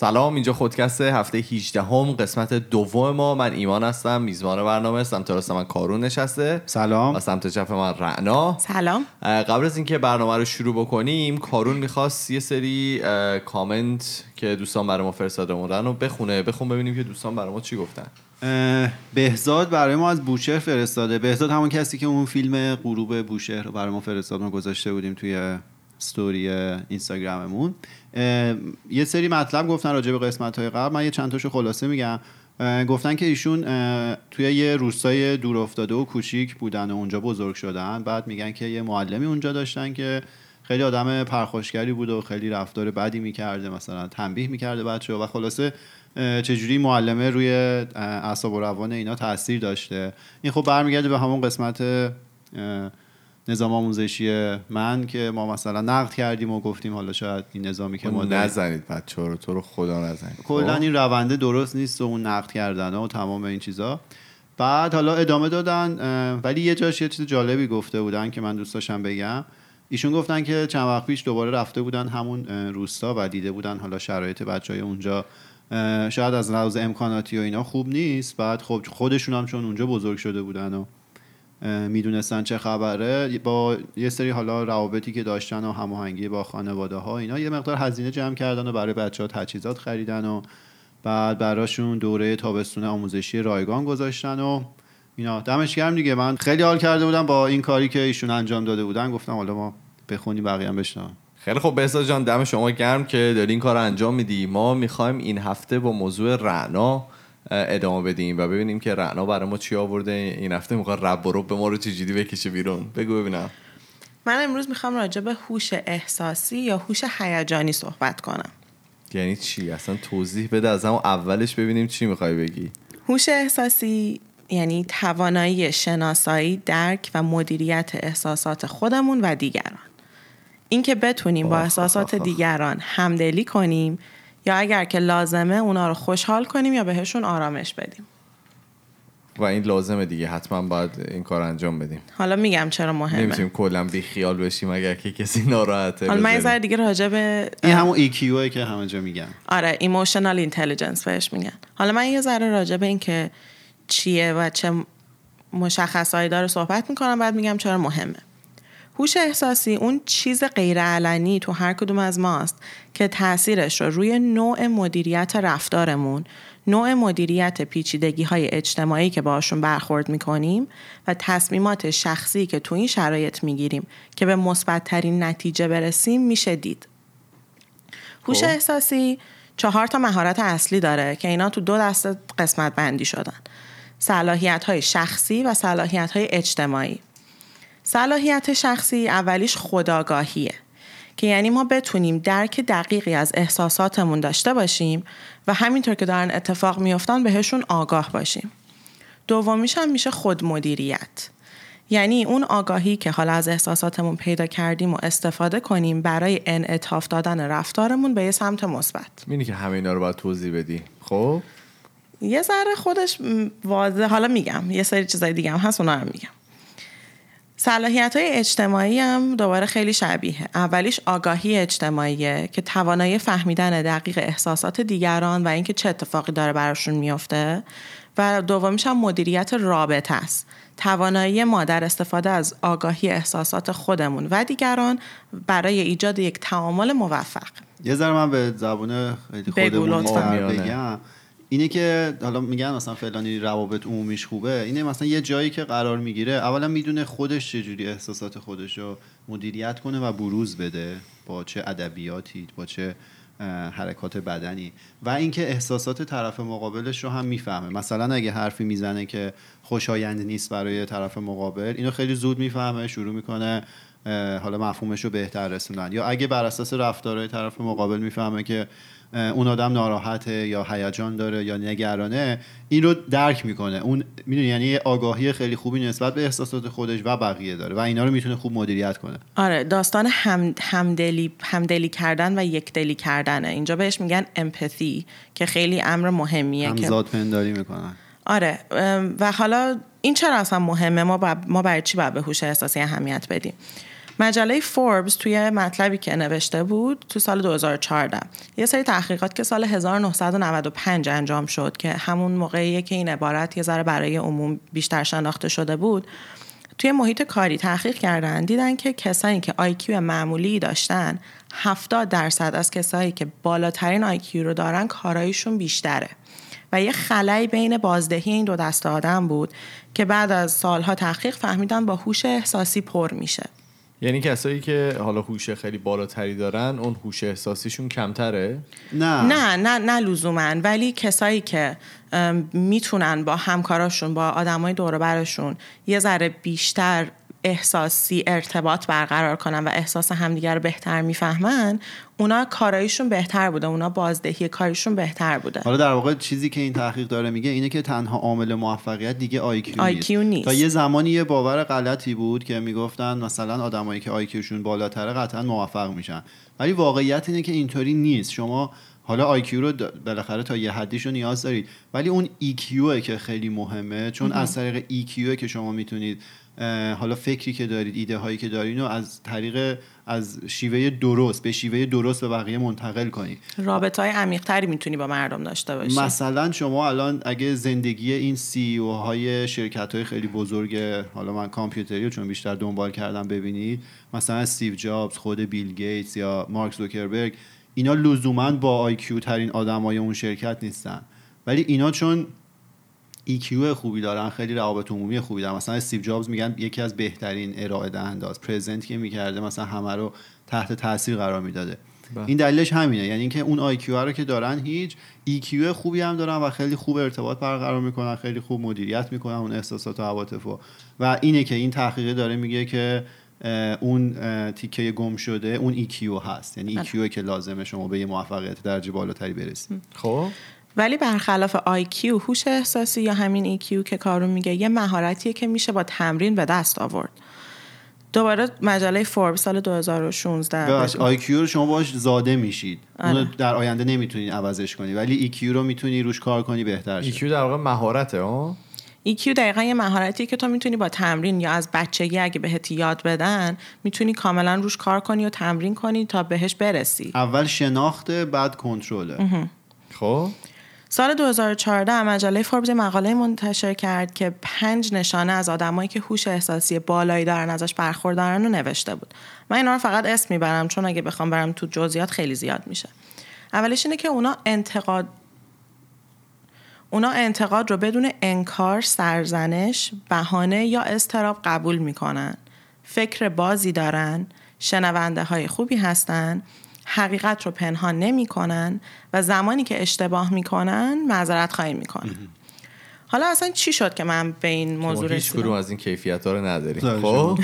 سلام اینجا خودکست هفته 18 هم قسمت دوم ما. من ایمان هستم میزبان برنامه سمت راست من کارون نشسته. سلام. و سمت چپ من رعنا. سلام. قبل از اینکه برنامه رو شروع بکنیم کارون می‌خواست یه سری کامنت که دوستان برای ما فرستاده بودن رو بخونه. بخون ببینیم که دوستان برای ما چی گفتن. بهزاد برای ما از بوشهر فرستاده. بهزاد همون کسی که اون فیلم غروب بوشهر رو برای ما فرستاد. ما گذاشته بودیم توی ستوری اینستاگراممون یه سری مطلب گفتن راجع به قسمت های قبل. من یه چند تاشو خلاصه میگم. گفتن که ایشون توی یه روستای دور افتاده و کوچیک بودن و اونجا بزرگ شدن. بعد میگن که یه معلمی اونجا داشتن که خیلی آدم پرخاشگری بود و خیلی رفتار بدی می‌کرده مثلا تنبیه می‌کرده بچه و خلاصه چجوری معلمه روی اعصاب و روان اینا تاثیر داشته. این خب برمیگرده به همون قسمت نظام آموزشی من که ما مثلا نقد کردیم و گفتیم حالا شاید این نظامی که ما نزنید بچه رو تو رو خدا نزنید. کلا خب؟ این رونده درست نیست و اون نقد کردن و تمام این چیزا. بعد حالا ادامه دادن ولی یه جاش یه چیز جالبی گفته بودن که من دوست داشتم بگم. ایشون گفتن که چند وقت پیش دوباره رفته بودن همون روستا و دیده بودن حالا شرایط بچه های اونجا شاید از لحاظ امکاناتی و اینا خوب نیست. بعد خب خودشون هم چون اونجا بزرگ شده بودن و می‌دونستن چه خبره. با یه سری حالا روابطی که داشتن و هماهنگی با خانواده ها اینا یه مقدار هزینه جمع کردن و برای بچه ها تجهیزات خریدن و بعد براشون دوره تابستون آموزشی رایگان گذاشتن و اینا. دمش گرم دیگه. من خیلی حال کرده بودم با این کاری که ایشون انجام داده بودن. گفتم حالا ما بخونی بقیه هم خیلی خوب. بهزاد جان دم شما گرم که داری این کار انجام میدی. ما می‌خوایم این هفته با موضوع رعنا ادامه بدیم و ببینیم که رعنا برای ما چی آورده. این هفته می‌خواد رب و به ما رو چجوری بکشه بیرون. بگو ببینم. من امروز می‌خوام راجع به هوش احساسی یا هوش هیجانی صحبت کنم. یعنی چی؟ اصلا توضیح بده از همون اولش ببینیم چی می‌خوای بگی. هوش احساسی یعنی توانایی شناسایی درک و مدیریت احساسات خودمون و دیگران. اینکه بتونیم با احساسات دیگران همدلی کنیم یا اگر که لازمه اونا رو خوشحال کنیم یا بهشون آرامش بدیم. و این لازمه دیگه حتما باید این کار انجام بدیم. حالا میگم چرا مهمه. نمی‌تونیم کلا بی خیال بشیم اگر که کسی ناراحته حالا من یه دیگه راجع به این همون EQ که همه جا میگن. آره emotional intelligence بهش میگن. حالا من یه ذره راجع به این که چیه و چه مشخصایی داره صحبت می‌کنم بعد میگم چرا مهمه. هوش احساسی اون چیز غیرعلنی تو هر کدوم از ماست که تاثیرش رو روی نوع مدیریت رفتارمون نوع مدیریت پیچیدگی های اجتماعی که باشون برخورد می‌کنیم و تصمیمات شخصی که تو این شرایط می‌گیریم که به مثبتترین نتیجه برسیم میشه دید. هوش خب. احساسی چهار تا مهارت اصلی داره که اینا تو دو دسته قسمت بندی شدن. صلاحیت های شخصی و صلاحیت های اجتماعی. صلاحیت شخصی اولیش خداگاهیه که یعنی ما بتونیم درک دقیقی از احساساتمون داشته باشیم و همینطور که دارن اتفاق میفتن بهشون آگاه باشیم. دومیش هم میشه خودمدیریت. یعنی اون آگاهی که حالا از احساساتمون پیدا کردیم و استفاده کنیم برای انعطاف دادن رفتارمون به یه سمت مثبت. مینی که همه اینا رو باید توضیح بدی. خب؟ یه ذره خودش واضح حالا میگم یه سری چیزای دیگه هم هست اونا رو میگم. صلاحیت های اجتماعی هم دوباره خیلی شبیه. اولیش آگاهی اجتماعیه که توانایی فهمیدن دقیق احساسات دیگران و اینکه چه اتفاقی داره براشون میافته. و دومیش هم مدیریت رابطه است. توانایی ما در استفاده از آگاهی احساسات خودمون و دیگران برای ایجاد یک تعامل موفق. یه ذره من به زبون خودمون بگم. اینه که حالا میگن مثلا فلانی روابط عمومیش خوبه اینه مثلا یه جایی که قرار می‌گیره اولا می‌دونه خودش چجوری احساسات خودش رو مدیریت کنه و بروز بده با چه ادبیاتی با چه حرکات بدنی. و اینکه احساسات طرف مقابلش رو هم می‌فهمه. مثلا اگه حرفی می‌زنه که خوشایند نیست برای طرف مقابل اینو خیلی زود می‌فهمه شروع می‌کنه حالا مفهومش رو بهتر رسوندن. یا اگه بر اساس رفتارهای طرف مقابل می‌فهمه که اون آدم ناراحته یا هیجان داره یا نگرانه این رو درک می‌کنه. اون می‌دونی یعنی آگاهی خیلی خوبی نسبت به احساسات خودش و بقیه داره و اینا رو می‌تونه خوب مدیریت کنه. آره داستان هم همدلی همدلی کردن و یکدلی کردنه. اینجا بهش میگن امپاتی که خیلی امر مهمیه همزاد پنداری می‌کنن. آره و حالا این چرا اصلا مهمه؟ ما ما برای چی باید به هوش احساسی اهمیت بدیم؟ مجله فوربس توی مطلبی که نوشته بود تو سال 2014 یه سری تحقیقات که سال 1995 انجام شد که همون موقعیه که این عبارت یه ذره برای عموم بیشتر شناخته شده بود توی محیط کاری تحقیق کردن دیدن که کسانی که آیکیو معمولی داشتن 70 درصد از کسایی که بالاترین آیکیو رو دارن کارایشون بیشتره. و یه خلایی بین بازدهی این دو دسته آدم بود که بعد از سالها تحقیق فهمیدن با هوش احساسی پر میشه. یعنی کسایی که حالا هوش خیلی بالاتری دارن اون هوش احساسیشون کمتره؟ نه. نه نه نه لزوما. ولی کسایی که می‌تونن با همکاراشون با آدمای دور برشون یه ذره بیشتر احساسی ارتباط برقرار کنن و احساس همدیگر رو بهتر می‌فهمن اونا کارایشون بهتر بوده اونا بازدهی کارشون بهتر بوده. حالا در واقع چیزی که این تحقیق داره میگه اینه که تنها عامل موفقیت دیگه آیکیو نیست. نیست. تا یه زمانی یه باور غلطی بود که می‌گفتن مثلا آدمایی که آیکیوشون بالاتره قطعا موفق میشن. ولی واقعیت اینه که اینطوری نیست. شما حالا آیکیو رو بالاخره تا یه حدیش رو نیاز دارید. ولی اون ایکیوه که خیلی مهمه چون از طریق ایکیوه که شما می‌تونید حالا فکری که دارید ایده هایی که دارید رو از طریق از شیوه درست به شیوه درست به بقیه منتقل کنید. رابط های عمیق تری می‌تونی با مردم داشته باشی. مثلا شما الان اگه زندگی این سی او های شرکت های خیلی بزرگ حالا من کامپیوتری رو چون بیشتر دنبال کردم ببینید مثلا استیو جابز خود بیل گیتس یا مارک زوکربرگ اینا لزوما با IQ ترین آدمای اون شرکت نیستن. ولی اینا چون EQ خوبی دارن خیلی روابط عمومی خوبی دارن. مثلا استیو جابز میگن یکی از بهترین ارائه دهنده است present که می‌کرده مثلا همه رو تحت تاثیر قرار می‌داده. بله. این دلیلش همینه. یعنی اینکه اون IQ رو که دارن هیچ EQ خوبی هم دارن و خیلی خوب ارتباط برقرار می‌کنن خیلی خوب مدیریت می‌کنن اون احساسات و عواطف و اینه که این تحقیق داره میگه که اون تیکه گم شده اون EQ هست. یعنی بله. EQ که لازمه شما به یه موفقیت درجه بالاتری برسید. خب؟ ولی برخلاف IQ هوش احساسی یا همین EQ که کارون میگه یه مهارتیه که میشه با تمرین به دست آورد. دوباره مجله فورب سال 2016 IQ رو شما باش زاده میشید. آره. اونو در آینده نمی‌تونی عوضش کنی ولی EQ رو می‌تونی روش کار کنی بهتر شد. EQ در واقع مهارته ها EQ دقیقا یه مهارتی که تو می‌تونی با تمرین یا از بچگی اگه بهت یاد بدن می‌تونی کاملا روش کار کنی و تمرین کنی تا بهش برسی. اول شناخته بعد کنترله. خب؟ سال 2014 مجله فوربس مقاله منتشر کرد که پنج نشانه از آدمایی که هوش احساسی بالایی دارن ازش برخوردارن رو نوشته بود. من اینا رو فقط اسم می‌برم چون اگه بخوام برم تو جزئیات خیلی زیاد میشه. اولش اینه که اونا انتقاد اونا انتقاد رو بدون انکار، سرزنش، بهانه یا استراب قبول می‌کنن. فکر بازی دارن، شنونده های خوبی هستن، حقیقت رو پنهان نمی‌کنن و زمانی که اشتباه می‌کنن معذرت خواهی می‌کنن حالا اصلا چی شد که من به این موضوع رسیدم؟ هیچ از این کیفیت ها رو نداریم. خب؟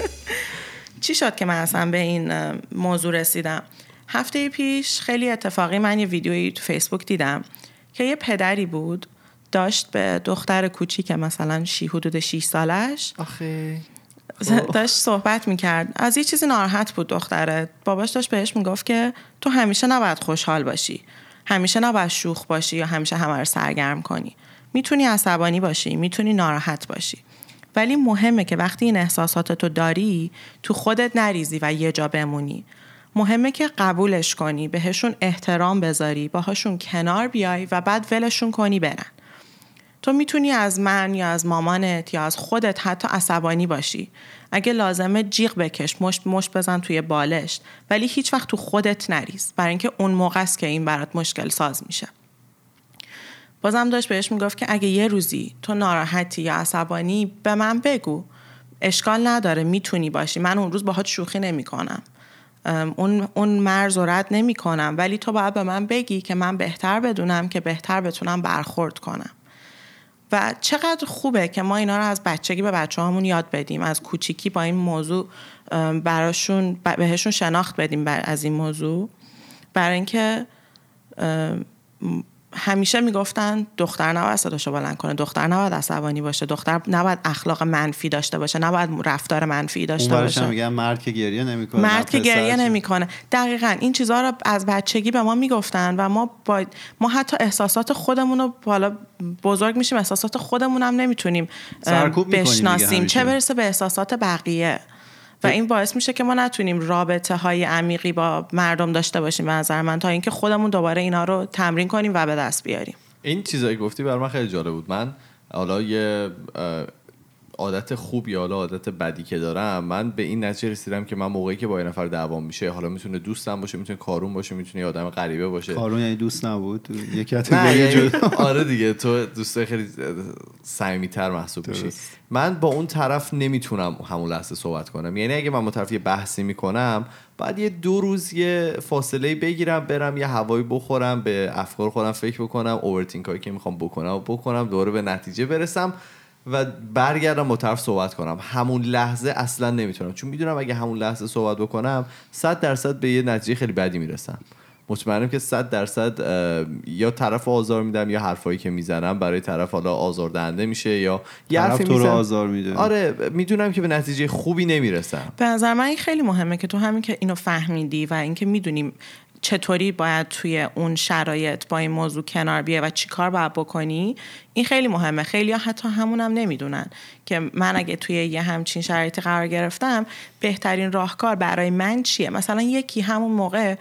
چی شد که من اصلا به این موضوع رسیدم؟ هفته پیش خیلی اتفاقی من یه ویدیویی تو فیسبوک دیدم که یه پدری بود داشت به دختر کوچیک مثلا شی حدود 6 سالش آخه. داشت صحبت می‌کرد. از یه چیزی ناراحت بود دختره. باباش داشت بهش می‌گفت که تو همیشه نباید خوشحال باشی. همیشه نباید شوخ باشی یا همیشه همه رو سرگرم کنی. می‌تونی عصبانی باشی می‌تونی ناراحت باشی. ولی مهمه که وقتی این احساسات تو داری تو خودت نریزی و یه جا بمونی. مهمه که قبولش کنی بهشون احترام بذاری باهاشون کنار بیای و بعد ولشون کنی برن. تو می‌تونی از من یا از مامانت یا از خودت حتی عصبانی باشی. اگه لازمه جیغ بکش مشت مشت بزن توی بالشت ولی هیچ وقت تو خودت نریز. برای اینکه اون موقع است که این برات مشکل ساز میشه. بازم داشت بهش می‌گفت که اگه یه روزی تو ناراحتی یا عصبانی به من بگو. اشکال نداره می‌تونی باشی. من اون روز باهات شوخی نمی‌کنم. اون اون مرز رد نمی کنم ولی تو باید به من بگی که من بهتر بدونم که بهتر بتونم برخورد کنم. و چقدر خوبه که ما اینا رو از بچگی به بچه همون یاد بدیم از کوچیکی با این موضوع براشون بهشون شناخت بدیم از این موضوع. برای اینکه همیشه می‌گفتن دختر نباید صداشو بلند کنه دختر نباید عصبانی باشه دختر نباید اخلاق منفی داشته باشه نباید رفتار منفی داشته باشه. میگن مرد که گریه نمی‌کنه مرد که گریه نمی‌کنه. دقیقا این چیزها رو از بچگی به ما می‌گفتن و ما با... ما حتی احساسات خودمون رو بالا بزرگ میشیم احساسات خودمون هم نمی‌تونیم بشناسیم. چه برسه به احساسات بقیه؟ و این باعث میشه که ما نتونیم رابطه های عمیقی با مردم داشته باشیم به نظر من تا اینکه خودمون دوباره اینا رو تمرین کنیم و به دست بیاریم. این چیزایی گفتی بر من خیلی جالب بود. من حالا یه عادت خوب یا حالا عادت بدی که دارم من به این نتیجه رسیدم که من موقعی که با یه نفر دعوام میشه حالا می‌تونه دوستم باشه می‌تونه کارون باشه می‌تونه یه آدم غریبه باشه. کارون یعنی دوست نبود؟ یه کاتگوری یعنی آره دیگه تو دوست خیلی صمیمیت‌تر محسوب میشی. من با اون طرف نمی‌تونم همون لحظه صحبت کنم. یعنی اگه من با طرف یه بحثی می‌کنم بعد یه دو روز یه فاصله بگیرم برم یه هوایی بخورم به افکار خودم فکر بکنم اوورتینک هایی که می‌خوام بکنم و بکنم دوره به نتیجه برسم. و برگردم با طرف صحبت کنم. همون لحظه اصلا نمی‌تونم. چون می‌دونم اگه همون لحظه صحبت بکنم صد درصد به یه نتیجه خیلی بدی می‌رسم. مطمئنم که صد درصد یا طرف آزار میدم یا حرفایی که می‌زنم برای طرف حالا آزاردهنده میشه یا یه حرفی تو رو آزار میده. آره می‌دونم که به نتیجه خوبی نمی‌رسم. به نظر من خیلی مهمه که تو همین که اینو فهمیدی و اینکه می‌دونیم چطوری باید توی اون شرایط با این موضوع کنار بیای و چی کار باید بکنی این خیلی مهمه. خیلی ها حتی همونم نمی‌دونن که من اگه توی یه همچین شرایطی قرار گرفتم بهترین راهکار برای من چیه؟ مثلا یکی همون موقع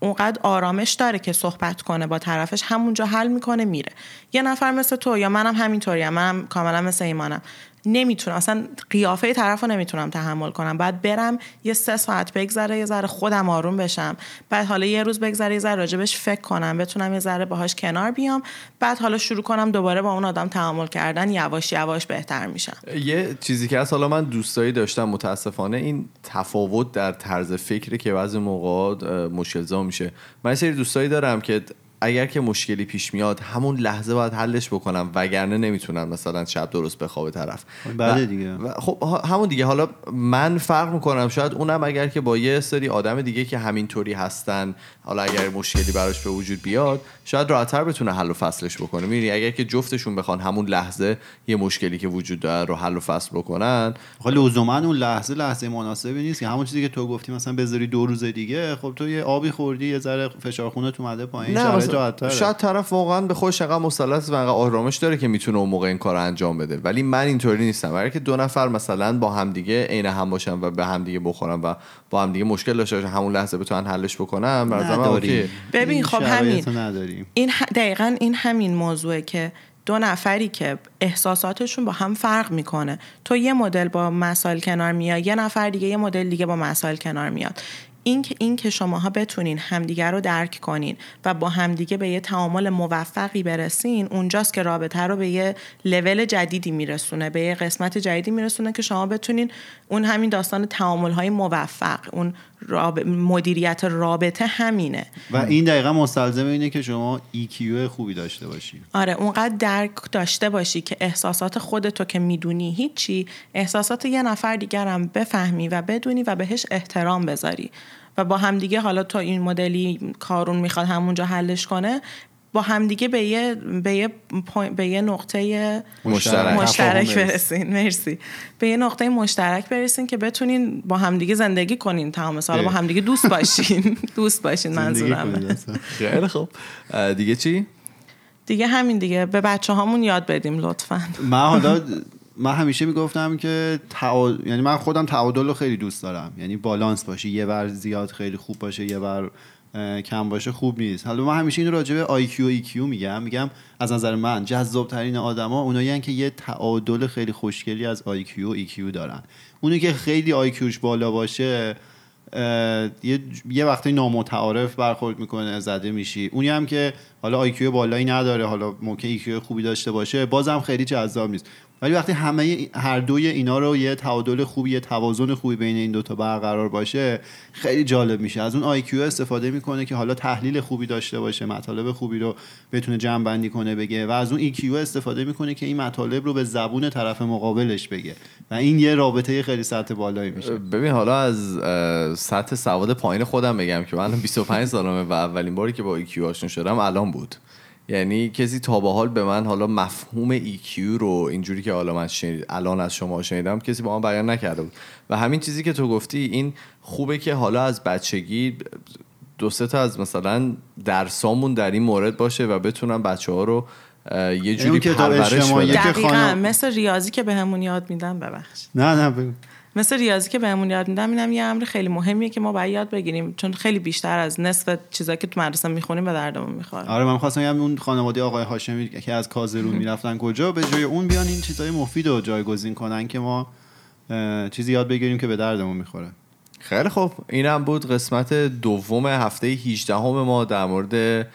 اونقدر آرامش داره که صحبت کنه با طرفش همونجا حل می‌کنه میره. یه نفر مثل تو یا منم همینطوریم منم کاملا مثل ایمانم. نمی‌تونم. اصلا قیافه طرف رو نمی‌تونم تحمل کنم. بعد برم یه سه ساعت بگذره یه ذره خودم آروم بشم. بعد حالا یه روز بگذره یه ذره راجبش فکر کنم. بتونم یه ذره باهاش کنار بیام. بعد حالا شروع کنم دوباره با اون آدم تحمل کردن. یواش یواش بهتر میشم. یه چیزی که از حالا من دوستایی داشتم متاسفانه این تفاوت در طرز فکری که بعضی موقع مشکل میشه. من سری دوستایی دارم که اگر که مشکلی پیش میاد همون لحظه باید حلش بکنم وگرنه نمی‌تونم مثلا شب درست بخوابه طرف. بعد دیگه. خب همون دیگه. حالا من فرق می‌کنم شاید اونم اگر که با یه سری آدم دیگه که همینطوری هستن حالا اگر مشکلی براش به وجود بیاد شاید راحتتر بتونه حل و فصلش بکنه. میری اگر که جفتشون بخوان همون لحظه یه مشکلی که وجود داره رو حل و فصل بکنن. خب لزوما اون لحظه لحظه مناسبی نیست که همون چیزی که تو گفتی مثلا بذاری دو روز دیگه خب تو یه آبی خوردی یه ذره فشار خونت اومده پایین شاید طرف واقعا به خودش انقدر مسلط و انقدر آرامش داره که می‌تونه اون موقع این کار انجام بده. ولی من اینطوری نیستم. برای که دو نفر مثلا با همدیگه عین هم باشن و به همدیگه بخورن و با همدیگه مشکل داشته باشن همون لحظه بتونن حلش بکنن ببین خب همین. این دقیقا این همین موضوعه که دو نفری که احساساتشون با هم فرق می‌کنه. تو یه مدل با مسائل کنار میاد یه نفر دیگه یه مدل دیگه با مسائل کنار میاد. این که این که شماها بتونین همدیگه رو درک کنین و با همدیگه به یه تعامل موفقی برسین اونجاست که رابطه رو به یه لول جدیدی میرسونه به یه قسمت جدیدی میرسونه که شما بتونین اون همین داستان تعامل های موفق اون مدیریت رابطه همینه. و این دقیقا مستلزم اینه که شما EQ خوبی داشته باشی. آره اونقدر درک داشته باشی که احساسات خودتو که می‌دونی هیچی احساسات یه نفر دیگرم بفهمی و بدونی و بهش احترام بذاری. و با همدیگه حالا تا این مدلی کارون می‌خواد همونجا حلش کنه با همدیگه به یه به یه به یه نقطه مشترک, مشترک برسین. مرسی. به یه نقطه مشترک برسین که بتونین با همدیگه زندگی کنین. تمام سال با همدیگه دوست باشین. دوست باشین منظورم. خیلی خوب. دیگه چی؟ دیگه همین دیگه. به بچه هامون یاد بدیم لطفا. من حالا من همیشه می‌گفتم که تعاد... یعنی من خودم تعادل رو خیلی دوست دارم. یعنی بالانس باشه یه بر زیاد خیلی خوب باشه یه بر کم باشه خوب نیست. حالا من همیشه این راجع به IQ و EQ میگم. میگم از نظر من جذاب ترین آدما اونایی که یه تعادل خیلی خوشگلی از IQ و EQ دارن. اونی که خیلی IQ ش بالا باشه یه یه وقتی نامتعارف برخورد می‌کنه زده میشی. اونی هم که حالا IQ بالایی نداره حالا ممکن EQ خوبی داشته باشه بازم خیلی جذاب نیست. ولی وقتی همه هر دوی اینا رو یه تعادل خوبی یه توازن خوبی بین این دوتا برقرار باشه خیلی جالب میشه. از اون IQ استفاده می‌کنه که حالا تحلیل خوبی داشته باشه مطالب خوبی رو بتونه جمع بندی کنه بگه. و از اون EQ استفاده می‌کنه که این مطالب رو به زبون طرف مقابلش بگه. و این یه رابطه خیلی سطح بالایی میشه. ببین حالا از سطح سواد پایین خودم بگم که من 25 سالمه و اولین باری که با EQ آشنا شدم الان بود. یعنی کسی تا به حال به من حالا مفهوم EQ رو اینجوری که حالا من شنید الان از شما شنیدم کسی با من بیان نکرده بود. و همین چیزی که تو گفتی این خوبه که حالا از بچگی دو سه تا از مثلا درسامون در این مورد باشه و بتونن بچه ها رو یه جوری پرورش بدن. مثل ریاضی که بهمون به یاد میدن ببخش نه نه مثل ریاضی که بهمون یاد میدم اینم یه امر خیلی مهمیه که ما باید یاد بگیریم. چون خیلی بیشتر از نصف چیزایی که تو مدرسه می‌خونیم به دردمون می‌خوره. آره من خواستم بگم اون خانواده آقای هاشمی که از کازرون می‌رفتن کجا به جای اون بیان این چیزای مفید رو جایگزین کنن که ما چیزی یاد بگیریم که به دردمون می‌خوره. خیلی خوب. اینم بود قسمت دوم هفته 18 همه ما در مورد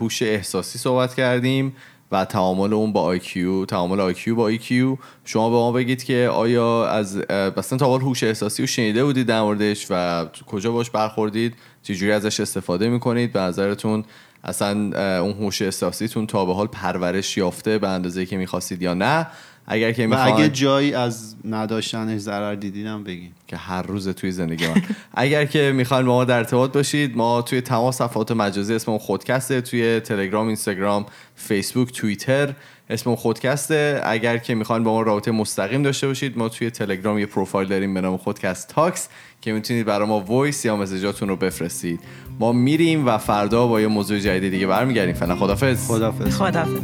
هوش احساسی صحبت کردیم. و تعامل اون با IQ تعامل IQ با EQ شما به ما بگید که آیا از مثلا تا هوش احساسی رو شنیده بودید در موردش و کجا باش برخوردید؟ چجوری ازش استفاده می‌کنید؟ به نظرتون اصلا اون هوش احساسیتون تا به حال پرورش یافته به اندازه که می‌خواستید یا نه؟ اگر که می‌خوان اگه جایی از نداشتنش ضرر دیدینم بگین. که هر روز توی زندگی من اگر که می‌خواین با ما در ارتباط باشید ما توی تمام صفحات مجازی اسم خودکسته توی تلگرام اینستاگرام فیسبوک توییتر اسم خودکسته. اگر که می‌خواین با ما رابطه مستقیم داشته باشید ما توی تلگرام یه پروفایل داریم به نام خودکست talks که می‌تونید برای ما voice یا message اتون رو بفرستید. ما میریم و فردا با یه موضوع جدید دیگه برمیگردیم. فعلا خدافظ خدافظ خدافظ